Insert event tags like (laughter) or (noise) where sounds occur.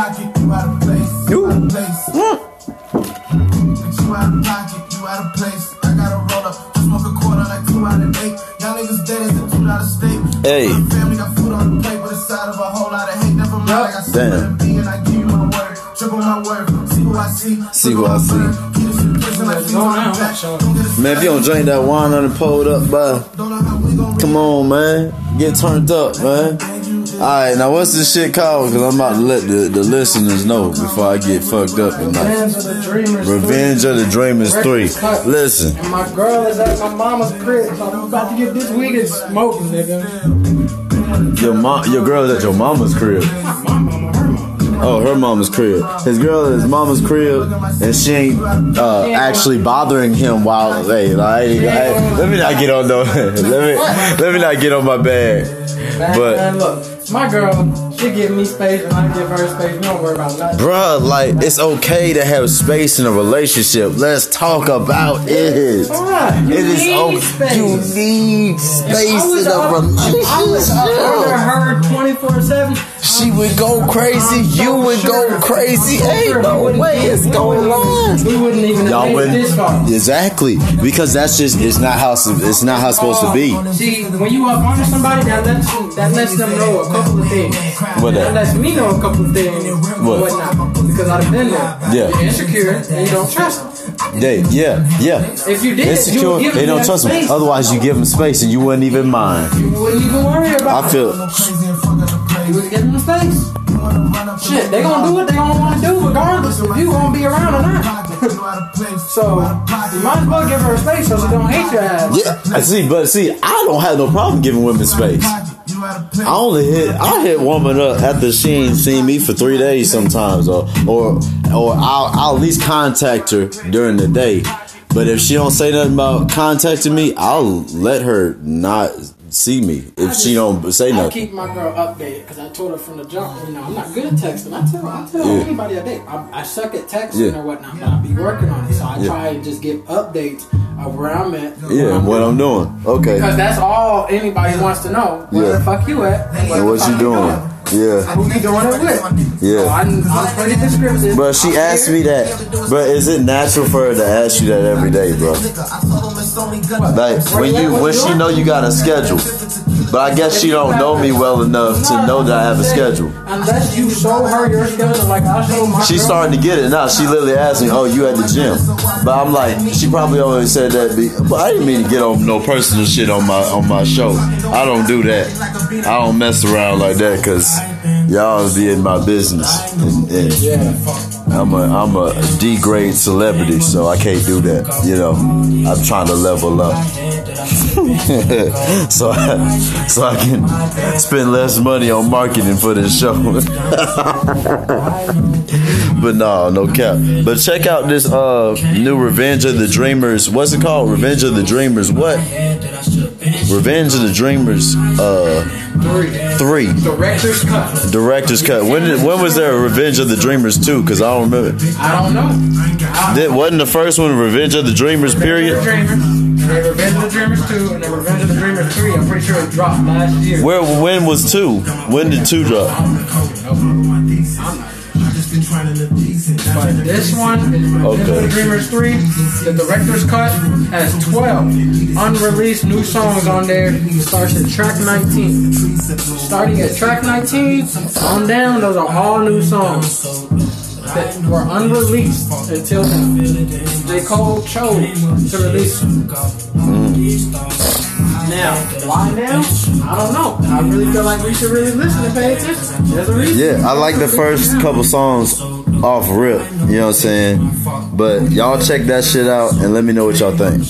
pocket, you out of place. You out of place. Bitch, you out of pocket, you out of place. I got a roller, smoke a quarter like two out of eight. Y'all niggas dead as a two out of state. Hey. My family got food on the plate, but it's side of a whole lot of hate. Never mind, I got Damn. something to be, and I give you my word. Triple my word, see who I see. See who I see. Keep this in prison like you on the back. Don't get a Man, if you don't drink that wine on the pulled up, bro, Don't know how we gon' come on, man. Get turned up, man. Alright, now what's this shit called? Because I'm about to let the, the listeners know before I get fucked up tonight. Revenge of the Dreamers. Revenge of the Dreamers 3. Listen, And my girl is at my mama's crib, so I'm about to get this weed and smoking, nigga. your mom, your girl is at your mama's crib. My mama, her mama. Oh, her mama's crib. His girl is mama's crib, and she ain't uh, actually bothering him while. Hey, like, hey, let me not get on though. (laughs) let me let me not get on my bag. But my girl, she give me space and I give her space. We don't worry about nothing. Bruh, like it's okay to have space in a relationship. Let's talk about it. Alright, you It is okay. space. You need space in a up- if I was up under her 24 7. She would go crazy. You would go crazy. Ain't no way it's gonna last. We wouldn't even Y'all have wouldn't this far. exactly because that's just it's not how it's not how it's supposed to be. See, when you up under somebody, that lets you, that lets them know couple of things. What That that? lets me know a couple of things. What? Whatnot. Because I've been there. Yeah. You're insecure and you don't trust them. They, yeah, yeah. If you did, Insecure. would give They don't that trust them. space. Otherwise, you give them space and you wouldn't even mind. You wouldn't even worry about I feel. crazy and fuck up the place. You would give them the space. You wanna run up Shit, they gonna do what they gonna want to do regardless if you gonna be around or not. pocket, you out of place. So, you might as well give her space so she don't hate your ass. Yeah, I see, but see, I don't have no problem giving women space. You out of place. I only hit I hit woman up after she ain't seen me for three days sometimes, or or or I'll, I'll at least contact her during the day. But if she don't say nothing about contacting me, I'll let her not see me if she don't say I nothing. keep my girl updated because I told her from the jump, you know, I'm not good at texting. I tell, I tell Yeah. anybody I date, I, I suck at texting Yeah. or whatnot, but I be working on it. So I Yeah. try and just give updates of where I'm at. Yeah, what I'm doing. Okay, Because that's all anybody wants to know. Where Yeah. the fuck you at? and the what fuck you doing? Yeah. Who you doing it with? Yeah. So I'm, I'm pretty descriptive. But she I'm asked here. me that. But is it natural for her to ask you that every day, bro? Like when you when she know you got a schedule. But I guess she don't know me well enough to know that I have a schedule. Unless you show her your schedule, like I show my She's starting to get it now. She literally asked me, "Oh, you at the gym?" But I'm like, she probably only said that. Be, but I didn't mean to get on no personal shit on my on my show. I don't do that. I don't mess around like that because y'all be in my business. And, and I'm a I'm a D grade celebrity, so I can't do that. You know, I'm trying to level up. (laughs) so I, so I can spend less money on marketing for this show. (laughs) but no, no cap. But check out this uh new Revenge of the Dreamers. What's it called? Revenge of the Dreamers. What? Revenge of the Dreamers. Uh, Three. Director's cut. Director's cut. When did, when was there a Revenge of the Dreamers two? Because I don't remember. I don't know. Did, wasn't the first one Revenge of the Dreamers? Period. Dreamers. And Revenge of the Dreamers 2 and then Revenge of the Dreamers 3. I'm pretty sure it dropped last year. Where when was two? When did two drop? But this one is Okay. the Dreamers 3. The director's cut has 12 unreleased new songs on there. It starts at track 19. Starting at track 19 on down, those are all new songs that were unreleased until now. J. Cole chose to release them. Now, why now? I don't know. I really feel like we should really listen and pay attention. There's a reason. Yeah, I like the first couple songs off rip. You know what I'm saying? But y'all check that shit out and let me know what y'all think.